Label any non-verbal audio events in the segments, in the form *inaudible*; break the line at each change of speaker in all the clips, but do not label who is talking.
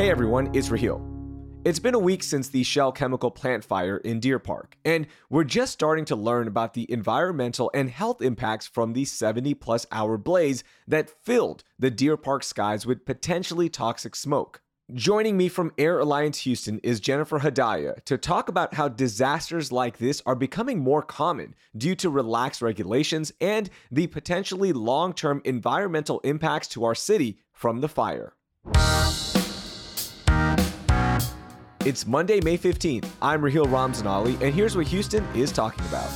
Hey everyone, it's Raheel. It's been a week since the Shell chemical plant fire in Deer Park, and we're just starting to learn about the environmental and health impacts from the 70 plus hour blaze that filled the Deer Park skies with potentially toxic smoke. Joining me from Air Alliance Houston is Jennifer Hadayia to talk about how disasters like this are becoming more common due to relaxed regulations and the potentially long term environmental impacts to our city from the fire. It's Monday, May 15th. I'm Raheel Ramzanali, and here's what Houston is talking about.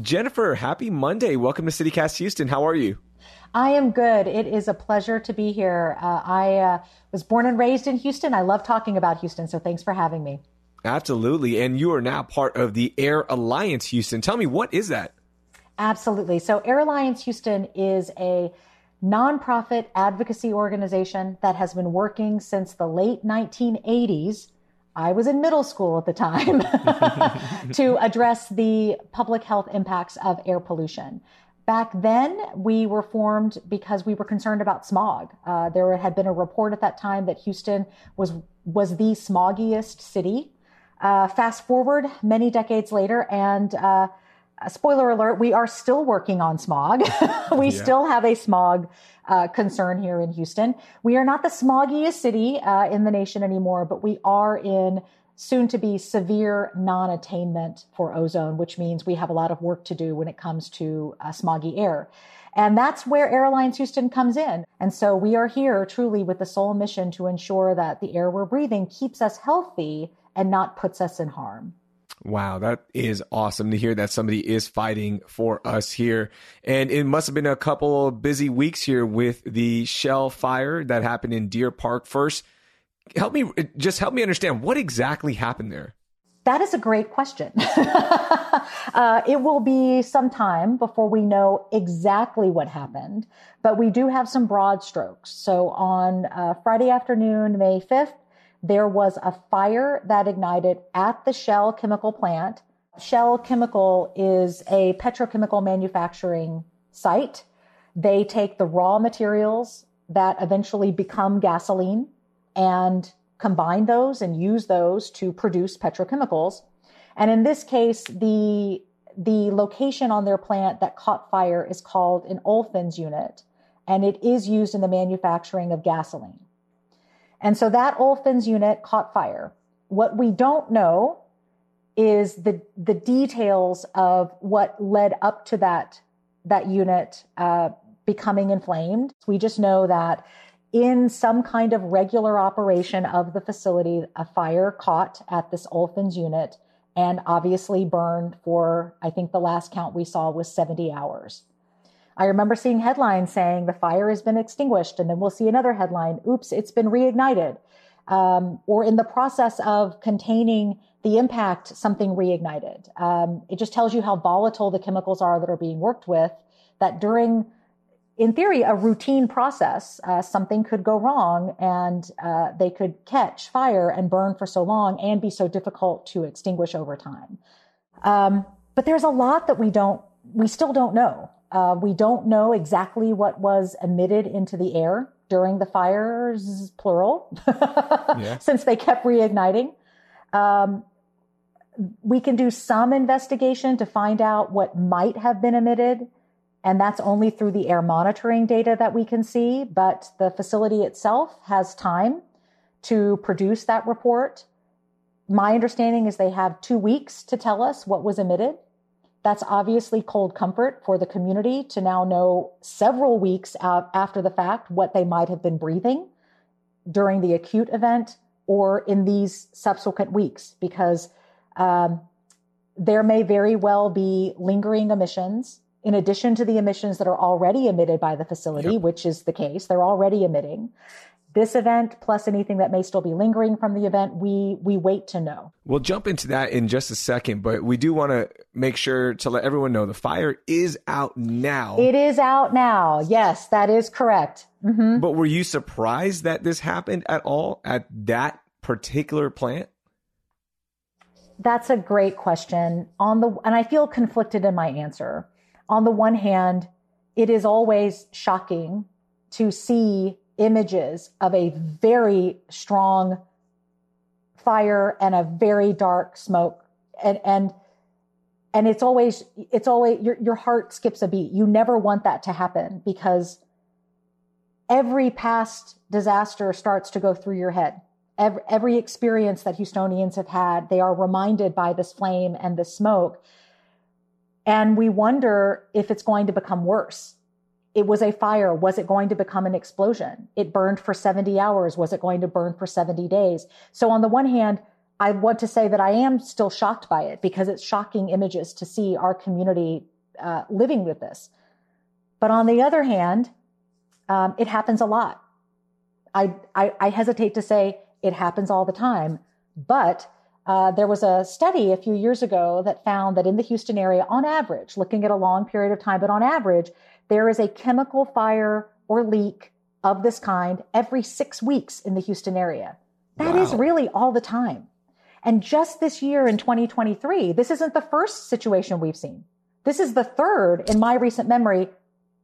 Jennifer, happy Monday. Welcome to CityCast Houston. How are you?
I am good. It is a pleasure to be here. Uh, I uh, was born and raised in Houston. I love talking about Houston, so thanks for having me.
Absolutely. And you are now part of the Air Alliance Houston. Tell me, what is that?
Absolutely. So, Air Alliance Houston is a nonprofit advocacy organization that has been working since the late 1980s. I was in middle school at the time *laughs* to address the public health impacts of air pollution. Back then, we were formed because we were concerned about smog. Uh, there had been a report at that time that Houston was was the smoggiest city. Uh, fast forward many decades later, and uh, spoiler alert, we are still working on smog. *laughs* we yeah. still have a smog uh, concern here in Houston. We are not the smoggiest city uh, in the nation anymore, but we are in soon to be severe non attainment for ozone, which means we have a lot of work to do when it comes to uh, smoggy air. And that's where Air Alliance Houston comes in. And so we are here truly with the sole mission to ensure that the air we're breathing keeps us healthy and not puts us in harm.
Wow, that is awesome to hear that somebody is fighting for us here. And it must have been a couple of busy weeks here with the Shell fire that happened in Deer Park. First, help me just help me understand what exactly happened there.
That is a great question. *laughs* uh, it will be some time before we know exactly what happened, but we do have some broad strokes. So on uh, Friday afternoon, May 5th, there was a fire that ignited at the Shell chemical plant. Shell Chemical is a petrochemical manufacturing site. They take the raw materials that eventually become gasoline and combine those and use those to produce petrochemicals. And in this case, the the location on their plant that caught fire is called an olefins unit, and it is used in the manufacturing of gasoline. And so that olefins unit caught fire. What we don't know is the the details of what led up to that that unit uh, becoming inflamed. We just know that in some kind of regular operation of the facility, a fire caught at this olefins unit and obviously burned for I think the last count we saw was 70 hours. I remember seeing headlines saying the fire has been extinguished, and then we'll see another headline, oops, it's been reignited. Um, or in the process of containing the impact, something reignited. Um, it just tells you how volatile the chemicals are that are being worked with, that during, in theory, a routine process, uh, something could go wrong and uh, they could catch fire and burn for so long and be so difficult to extinguish over time. Um, but there's a lot that we don't, we still don't know. Uh, we don't know exactly what was emitted into the air during the fires, plural, *laughs* yeah. since they kept reigniting. Um, we can do some investigation to find out what might have been emitted, and that's only through the air monitoring data that we can see. But the facility itself has time to produce that report. My understanding is they have two weeks to tell us what was emitted. That's obviously cold comfort for the community to now know several weeks after the fact what they might have been breathing during the acute event or in these subsequent weeks, because um, there may very well be lingering emissions in addition to the emissions that are already emitted by the facility, yep. which is the case. They're already emitting this event plus anything that may still be lingering from the event we we wait to know.
We'll jump into that in just a second but we do want to make sure to let everyone know the fire is out now.
It is out now. Yes that is correct.
Mm-hmm. but were you surprised that this happened at all at that particular plant?
That's a great question. On the and i feel conflicted in my answer. On the one hand it is always shocking to see images of a very strong fire and a very dark smoke. And and and it's always it's always your your heart skips a beat. You never want that to happen because every past disaster starts to go through your head. Every, every experience that houstonians have had they are reminded by this flame and this smoke. And we wonder if it's going to become worse it was a fire. Was it going to become an explosion? It burned for 70 hours. Was it going to burn for 70 days? So on the one hand, I want to say that I am still shocked by it because it's shocking images to see our community uh, living with this. But on the other hand, um, it happens a lot. I, I, I, hesitate to say it happens all the time, but uh, there was a study a few years ago that found that in the Houston area, on average, looking at a long period of time, but on average, there is a chemical fire or leak of this kind every six weeks in the Houston area. That wow. is really all the time. And just this year in 2023, this isn't the first situation we've seen. This is the third in my recent memory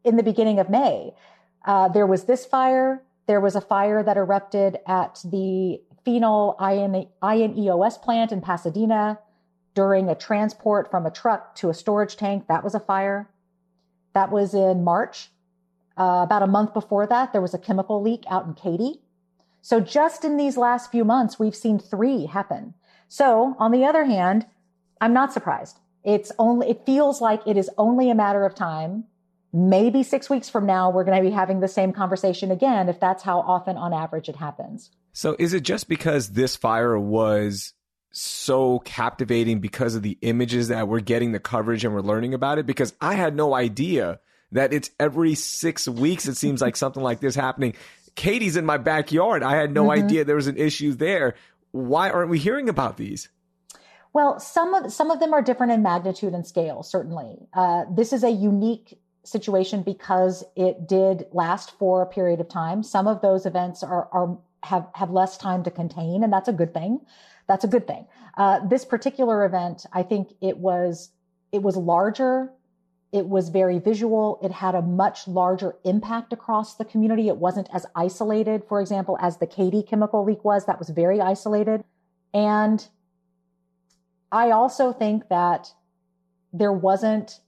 in the beginning of May. Uh, there was this fire. There was a fire that erupted at the phenol INEOS plant in Pasadena during a transport from a truck to a storage tank. That was a fire. That was in March. Uh, about a month before that, there was a chemical leak out in Katy. So just in these last few months, we've seen three happen. So on the other hand, I'm not surprised. It's only, it feels like it is only a matter of time. Maybe six weeks from now, we're going to be having the same conversation again, if that's how often on average it happens.
So is it just because this fire was so captivating because of the images that we're getting the coverage and we're learning about it? Because I had no idea that it's every six weeks, it seems like something like this happening. Katy's in my backyard. I had no mm-hmm. idea there was an issue there why aren't we hearing about these?
Well, some of some of them are different in magnitude and scale. Certainly, uh, this is a unique situation because it did last for a period of time. Some of those events are are have have less time to contain, and that's a good thing. That's a good thing. Uh, this particular event, I think it was it was larger. It was very visual. It had a much larger impact across the community. It wasn't as isolated, for example, as the Katy chemical leak was. That was very isolated. And I also think that there wasn't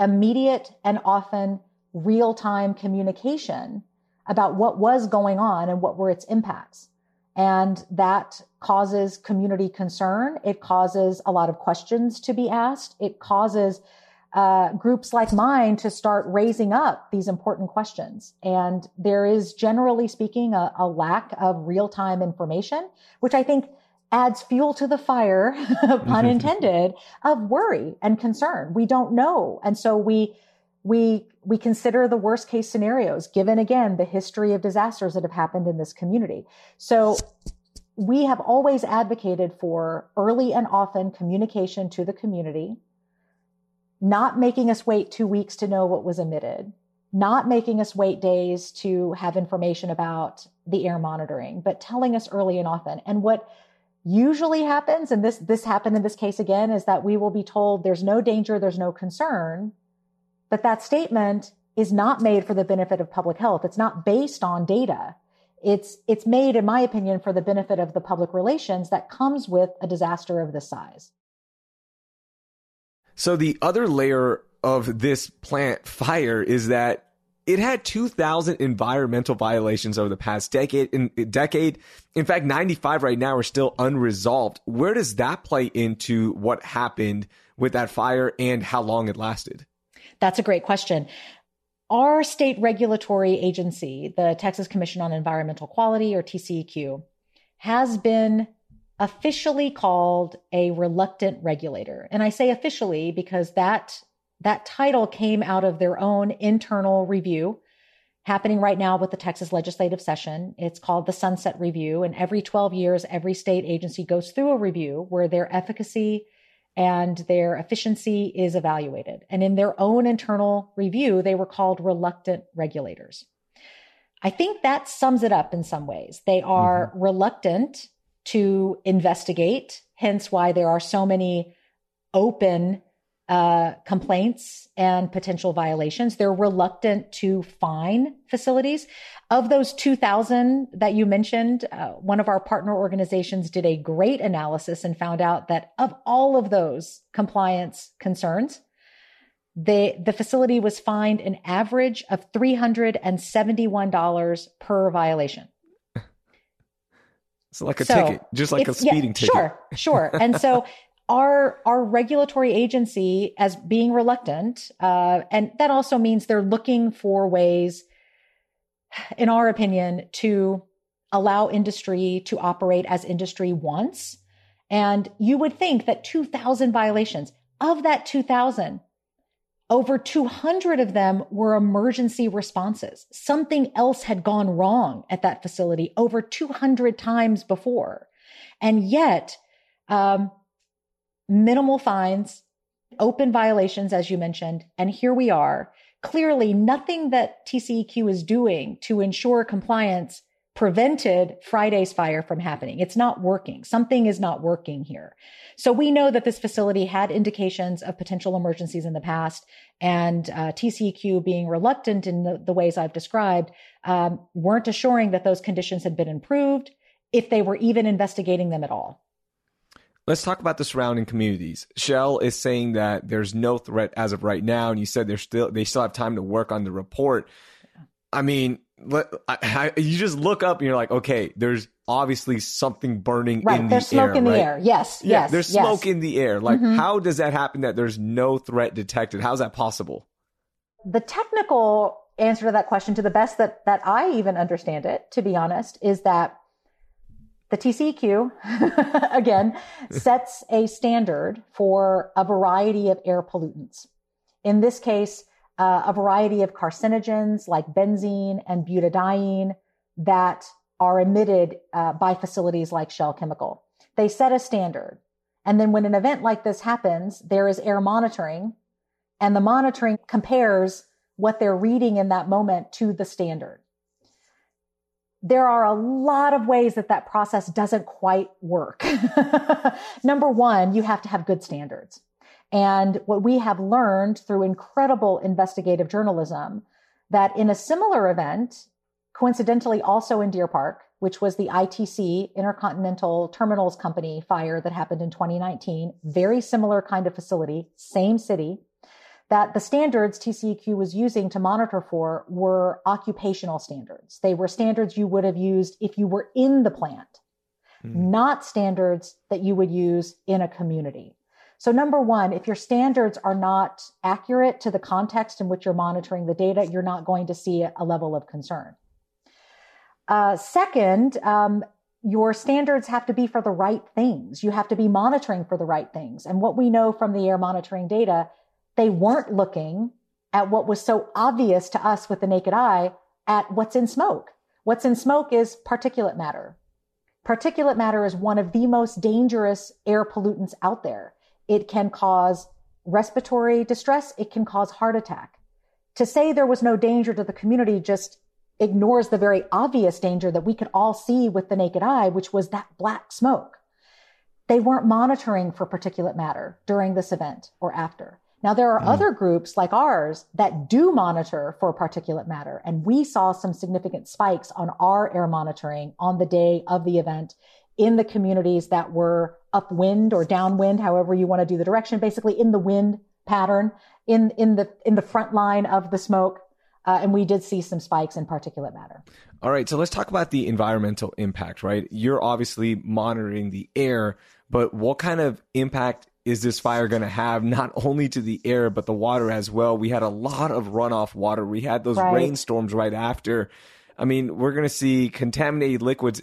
immediate and often real time communication about what was going on and what were its impacts. And that causes community concern. It causes a lot of questions to be asked. It causes uh, groups like mine to start raising up these important questions. And there is, generally speaking, a, a lack of real time information, which I think adds fuel to the fire, *laughs* pun *laughs* intended, of worry and concern. We don't know. And so we, we, we consider the worst case scenarios, given again the history of disasters that have happened in this community. So we have always advocated for early and often communication to the community not making us wait two weeks to know what was emitted, not making us wait days to have information about the air monitoring, but telling us early and often. And what usually happens, and this, this happened in this case again, is that we will be told there's no danger, there's no concern. But that statement is not made for the benefit of public health. It's not based on data. It's, it's made, in my opinion, for the benefit of the public relations that comes with a disaster of this size.
So the other layer of this plant fire is that it had 2,000 environmental violations over the past decade. In decade, in fact, 95 right now are still unresolved. Where does that play into what happened with that fire and how long it lasted?
That's a great question. Our state regulatory agency, the Texas Commission on Environmental Quality or TCEQ, has been officially called a reluctant regulator. And I say officially because that that title came out of their own internal review happening right now with the Texas legislative session. It's called the Sunset Review. And every 12 years, every state agency goes through a review where their efficacy and their efficiency is evaluated. And in their own internal review, they were called reluctant regulators. I think that sums it up in some ways. They are mm-hmm. reluctant to investigate, hence why there are so many open uh, complaints and potential violations. They're reluctant to fine facilities. Of those 2,000 that you mentioned, uh, one of our partner organizations did a great analysis and found out that of all of those compliance concerns, the, the facility was fined an average of $371 per violation. *laughs*
It's like a so ticket, just like a speeding
yeah,
ticket.
Sure, sure. And so *laughs* our our regulatory agency as being reluctant, uh, and that also means they're looking for ways, in our opinion, to allow industry to operate as industry wants. And you would think that 2,000 violations of that 2,000, over 200 of them were emergency responses. Something else had gone wrong at that facility over 200 times before. And yet, um, minimal fines, open violations, as you mentioned. And here we are. Clearly, nothing that TCEQ is doing to ensure compliance prevented Friday's fire from happening. It's not working. Something is not working here. So we know that this facility had indications of potential emergencies in the past, and uh, TCEQ being reluctant in the, the ways I've described um, weren't assuring that those conditions had been improved, if they were even investigating them at all.
Let's talk about the surrounding communities. Shell is saying that there's no threat as of right now, and you said they're still they still have time to work on the report. I mean, let, I, I, you just look up and you're like, okay, there's obviously something burning
right.
in
there's
the air.
There's smoke in
right?
the air. Yes.
Yeah,
yes.
There's
yes.
smoke in the air. Like,
mm-hmm.
how does that happen that there's no threat detected? How's that possible?
The technical answer to that question, to the best that that I even understand it, to be honest, is that the TCEQ *laughs* again sets a standard for a variety of air pollutants. In this case, uh, a variety of carcinogens like benzene and butadiene that are emitted uh, by facilities like Shell Chemical. They set a standard. And then when an event like this happens, there is air monitoring and the monitoring compares what they're reading in that moment to the standard. There are a lot of ways that that process doesn't quite work. *laughs* Number one, you have to have good standards. And what we have learned through incredible investigative journalism that in a similar event, coincidentally also in Deer Park, which was the ITC Intercontinental Terminals Company fire that happened in 2019, very similar kind of facility, same city, that the standards TCEQ was using to monitor for were occupational standards. They were standards you would have used if you were in the plant, mm. not standards that you would use in a community. So number one, if your standards are not accurate to the context in which you're monitoring the data, you're not going to see a level of concern. Uh, second, um, your standards have to be for the right things. You have to be monitoring for the right things. And what we know from the air monitoring data, they weren't looking at what was so obvious to us with the naked eye at what's in smoke. What's in smoke is particulate matter. Particulate matter is one of the most dangerous air pollutants out there. It can cause respiratory distress. It can cause heart attack. To say there was no danger to the community just ignores the very obvious danger that we could all see with the naked eye, which was that black smoke. They weren't monitoring for particulate matter during this event or after. Now, there are mm. other groups like ours that do monitor for particulate matter. And we saw some significant spikes on our air monitoring on the day of the event in the communities that were upwind or downwind, however you want to do the direction, basically in the wind pattern, in, in the, in the front line of the smoke. Uh, and we did see some spikes in particulate matter.
All right, so let's talk about the environmental impact, right? You're obviously monitoring the air, but what kind of impact is this fire going to have not only to the air but the water as well? We had a lot of runoff water. We had those right. rainstorms right after. I mean, we're going to see contaminated liquids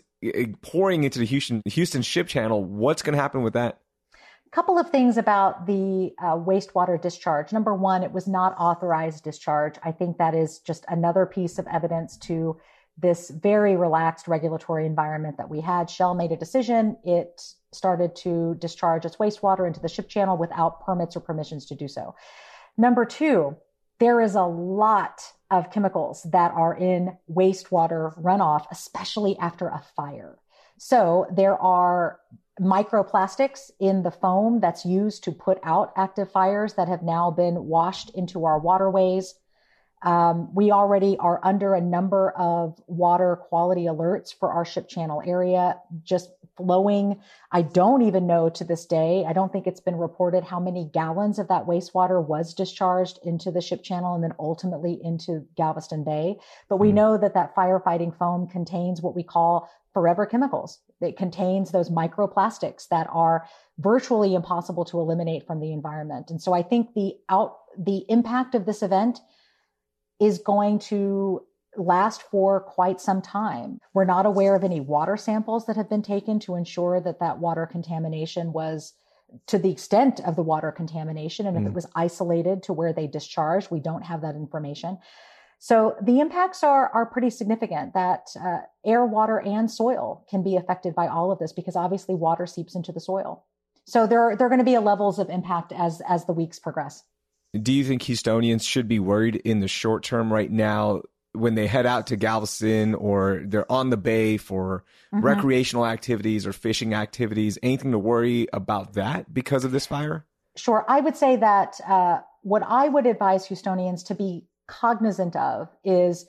pouring into the Houston Houston ship channel. What's going to happen with that?
A couple of things about the uh, wastewater discharge. Number one, it was not authorized discharge. I think that is just another piece of evidence to this very relaxed regulatory environment that we had. Shell made a decision. It started to discharge its wastewater into the ship channel without permits or permissions to do so. Number two, there is a lot of chemicals that are in wastewater runoff, especially after a fire. So there are microplastics in the foam that's used to put out active fires that have now been washed into our waterways. Um, we already are under a number of water quality alerts for our ship channel area, just flowing. I don't even know to this day. I don't think it's been reported how many gallons of that wastewater was discharged into the ship channel and then ultimately into Galveston Bay. But we hmm. know that that firefighting foam contains what we call forever chemicals. It contains those microplastics that are virtually impossible to eliminate from the environment. And so I think the out, the impact of this event is going to last for quite some time. We're not aware of any water samples that have been taken to ensure that that water contamination was to the extent of the water contamination and mm. if it mm. was isolated to where they discharged. We don't have that information. So the impacts are are pretty significant. That uh, air, water, and soil can be affected by all of this because obviously water seeps into the soil. So there there are going to be levels of impact as as the weeks progress.
Do you think Houstonians should be worried in the short term right now when they head out to Galveston or they're on the bay for mm-hmm. recreational activities or fishing activities? Anything to worry about that because of this fire?
Sure. I would say that uh, what I would advise Houstonians to be cognizant of is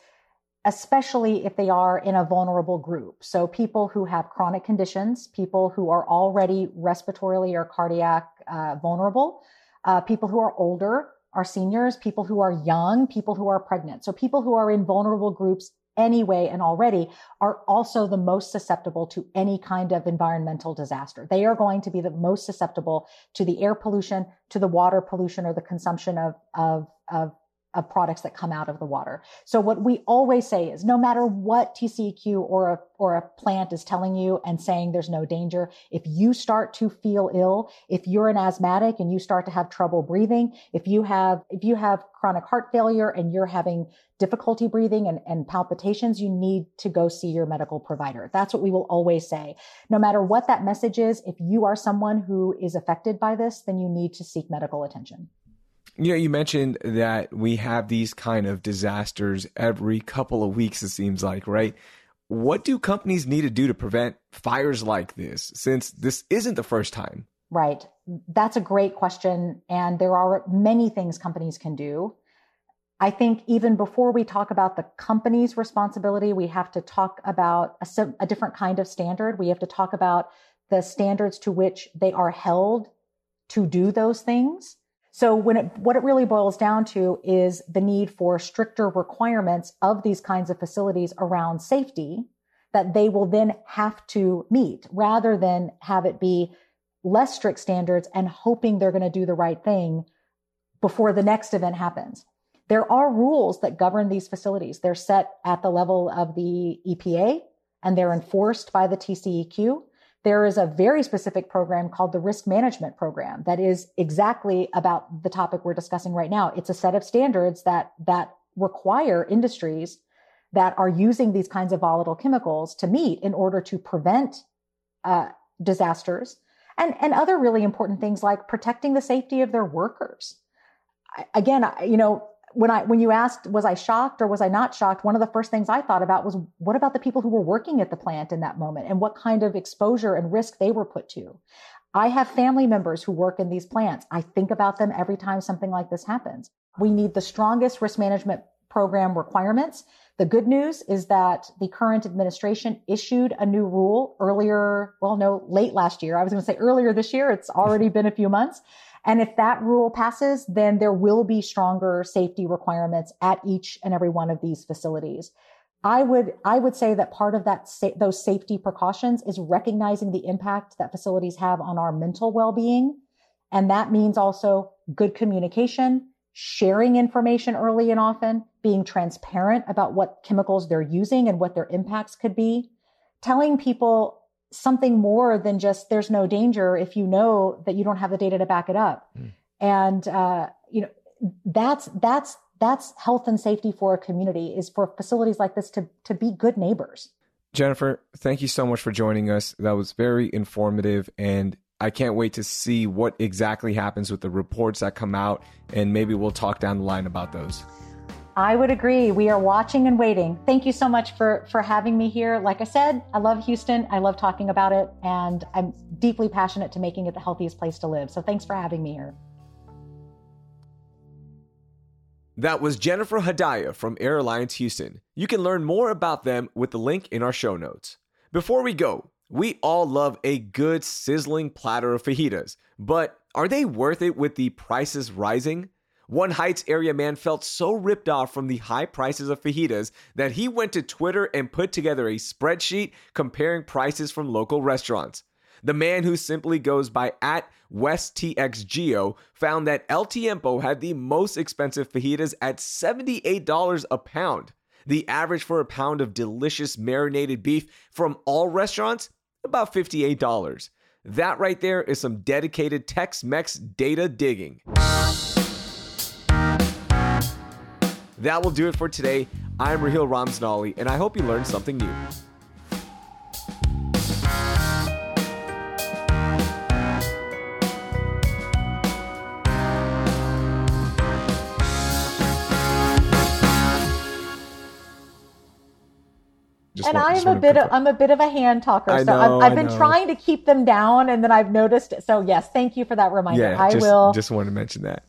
especially if they are in a vulnerable group. So people who have chronic conditions, people who are already respiratorily or cardiac uh, vulnerable, uh, people who are older, our seniors, people who are young, people who are pregnant. So people who are in vulnerable groups anyway and already are also the most susceptible to any kind of environmental disaster. They are going to be the most susceptible to the air pollution, to the water pollution or the consumption of, of, of of products that come out of the water. So what we always say is no matter what TCEQ or a, or a plant is telling you and saying there's no danger, if you start to feel ill, if you're an asthmatic and you start to have trouble breathing, if you have, if you have chronic heart failure and you're having difficulty breathing and, and palpitations, you need to go see your medical provider. That's what we will always say. No matter what that message is, if you are someone who is affected by this, then you need to seek medical attention.
You know, you mentioned that we have these kind of disasters every couple of weeks, it seems like, right? What do companies need to do to prevent fires like this since this isn't the first time?
Right. That's a great question. And there are many things companies can do. I think even before we talk about the company's responsibility, we have to talk about a, a different kind of standard. We have to talk about the standards to which they are held to do those things. So when it, what it really boils down to is the need for stricter requirements of these kinds of facilities around safety that they will then have to meet rather than have it be less strict standards and hoping they're going to do the right thing before the next event happens. There are rules that govern these facilities. They're set at the level of the EPA and they're enforced by the TCEQ there is a very specific program called the risk management program that is exactly about the topic we're discussing right now. It's a set of standards that, that require industries that are using these kinds of volatile chemicals to meet in order to prevent uh, disasters and, and other really important things like protecting the safety of their workers. Again, you know, when I when you asked was I shocked or was I not shocked, one of the first things I thought about was what about the people who were working at the plant in that moment and what kind of exposure and risk they were put to. I have family members who work in these plants. I think about them every time something like this happens. We need the strongest risk management program requirements. The good news is that the current administration issued a new rule earlier, well, no, late last year. I was going to say earlier this year. It's already been a few months and if that rule passes, then there will be stronger safety requirements at each and every one of these facilities. I would, I would say that part of that, sa- those safety precautions is recognizing the impact that facilities have on our mental well-being. And that means also good communication, sharing information early and often, being transparent about what chemicals they're using and what their impacts could be, telling people something more than just there's no danger if you know that you don't have the data to back it up. Mm. And uh, you know that's that's that's health and safety for a community is for facilities like this to to be good neighbors.
Jennifer, thank you so much for joining us. That was very informative and I can't wait to see what exactly happens with the reports that come out and maybe we'll talk down the line about those.
I would agree. We are watching and waiting. Thank you so much for for having me here. Like I said, I love Houston. I love talking about it, and I'm deeply passionate to making it the healthiest place to live. So thanks for having me here.
That was Jennifer Hadayia from Air Alliance Houston. You can learn more about them with the link in our show notes. Before we go, we all love a good sizzling platter of fajitas, but are they worth it with the prices rising? One Heights area man felt so ripped off from the high prices of fajitas that he went to Twitter and put together a spreadsheet comparing prices from local restaurants. The man who simply goes by at WestTXGeo found that El Tiempo had the most expensive fajitas at $78 a pound. The average for a pound of delicious marinated beef from all restaurants, about $58. That right there is some dedicated Tex Mex data digging. That will do it for today. I'm Raheel Ramzanali, and I hope you learned something new.
Just and I'm a bit of, I'm a bit of a hand talker,
I
so
know,
I've, I've been
know.
trying to keep them down, and then I've noticed. it. So yes, thank you for that reminder.
Yeah,
I
just,
will.
just wanted to mention that.